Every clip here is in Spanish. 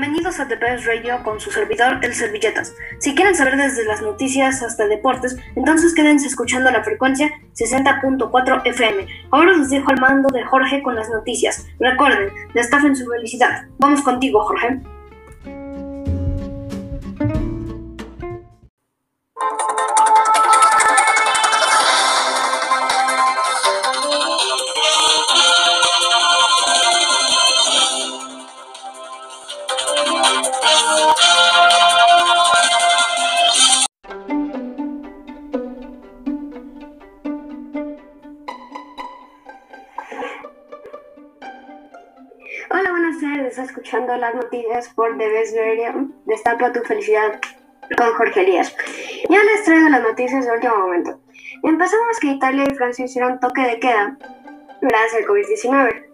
Bienvenidos a The Best Radio con su servidor El Servilletas. Si quieren saber desde las noticias hasta deportes, entonces quédense escuchando la frecuencia 60.4 FM. Ahora les dejo al mando de Jorge con las noticias. Recuerden, destafen su felicidad. Vamos contigo, Jorge. Hola, buenas tardes. Está escuchando las noticias por The Best Radio. Destapa tu felicidad con Jorge Elías. Ya les traigo las noticias de último momento. Empezamos que Italia y Francia hicieron toque de queda gracias al COVID-19.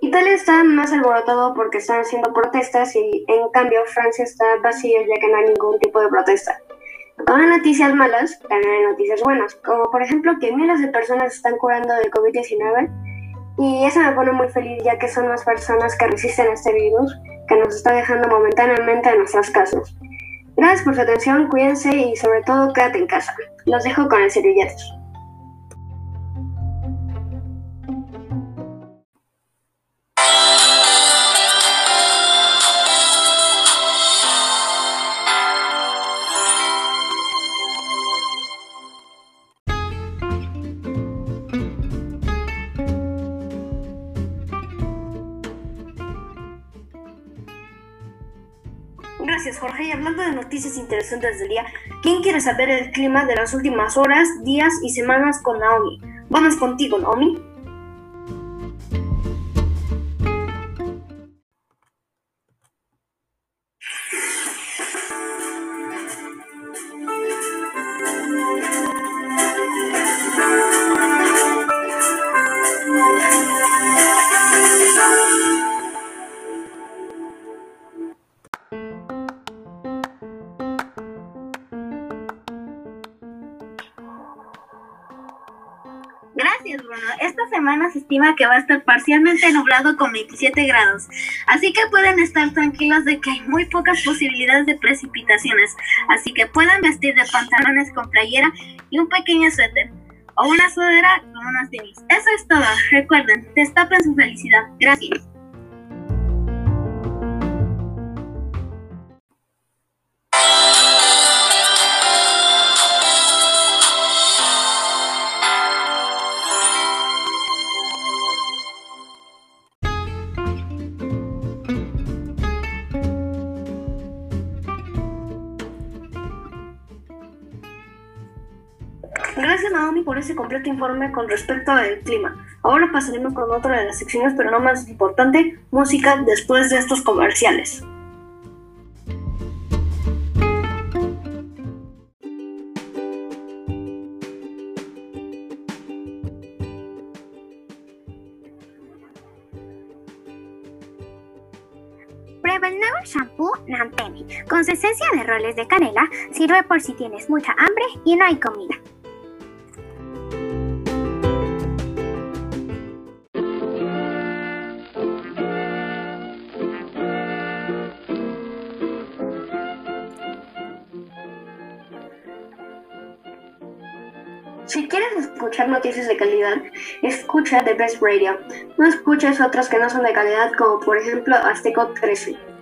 Italia está más alborotado porque están haciendo protestas y en cambio Francia está vacío ya que no hay ningún tipo de protesta. Como hay noticias malas, también hay noticias buenas, como por ejemplo que miles de personas están curando del COVID-19 y eso me pone muy feliz ya que son más personas que resisten a este virus que nos está dejando momentáneamente en nuestras casas. Gracias por su atención, cuídense y sobre todo quédate en casa. Los dejo con el servilletos. Gracias, Jorge. Y hablando de noticias interesantes del día, ¿quién quiere saber el clima de las últimas horas, días y semanas con Naomi? Vamos contigo, Naomi. Gracias, Bruno. Esta semana se estima que va a estar parcialmente nublado con 27 grados, así que pueden estar tranquilos de que hay muy pocas posibilidades de precipitaciones, así que pueden vestir de pantalones con playera y un pequeño suéter, o una sudadera con unos tenis. Eso es todo. Recuerden, destapen su felicidad. Gracias. Gracias Naomi por ese completo informe con respecto al clima. Ahora pasaremos con otra de las secciones, pero no más importante, música después de estos comerciales. Prueba el nuevo shampoo Nantemi. Con su esencia de roles de canela, sirve por si tienes mucha hambre y no hay comida. Si quieres escuchar noticias de calidad, escucha The Best Radio. No escuches otras que no son de calidad, como por ejemplo Azteco 13.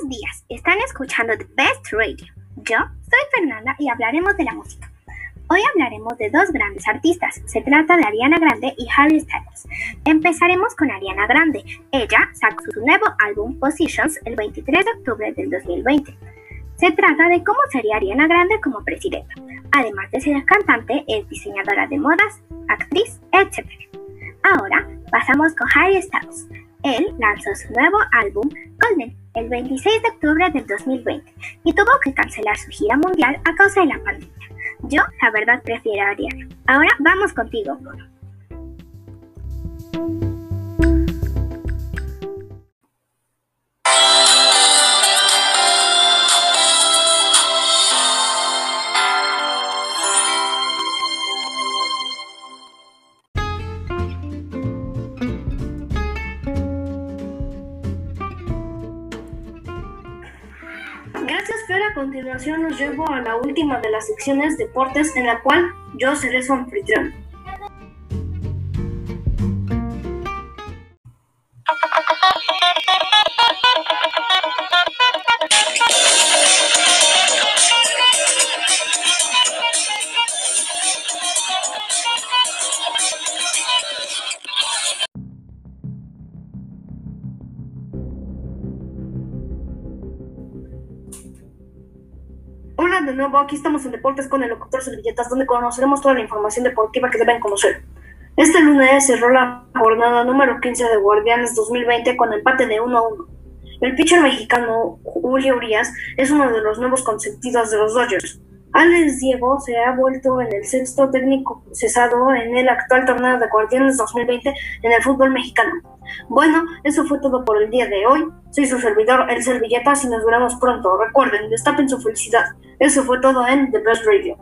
Buenos días, están escuchando The Best Radio. Yo soy Fernanda y hablaremos de la música. Hoy hablaremos de dos grandes artistas. Se trata de Ariana Grande y Harry Styles. Empezaremos con Ariana Grande. Ella sacó su nuevo álbum Positions el 23 de octubre del 2020. Se trata de cómo sería Ariana Grande como presidenta. Además de ser cantante, es diseñadora de modas, actriz, etc. Ahora pasamos con Harry Styles. Él lanzó su nuevo álbum, Golden, el 26 de octubre del 2020 y tuvo que cancelar su gira mundial a causa de la pandemia. Yo, la verdad, prefiero a Ariana. Ahora vamos contigo, Bruno. Gracias, Fer. A continuación nos llevo a la última de las secciones deportes en la cual yo seré su anfitrión. Hola de nuevo, aquí estamos en Deportes con el locutor Servilletas, donde conoceremos toda la información deportiva que deben conocer. Este lunes cerró la jornada número 15 de Guardianes 2020 con empate de 1 a 1. El pitcher mexicano Julio Urias es uno de los nuevos consentidos de los Dodgers. Alex Diego se ha vuelto en el sexto técnico cesado en el actual torneo de Guardianes 2020 en el fútbol mexicano. Bueno, eso fue todo por el día de hoy. Soy su servidor, El Servilletas, y nos veremos pronto. Recuerden, destapen su felicidad. Eso fue todo en The Best Radio.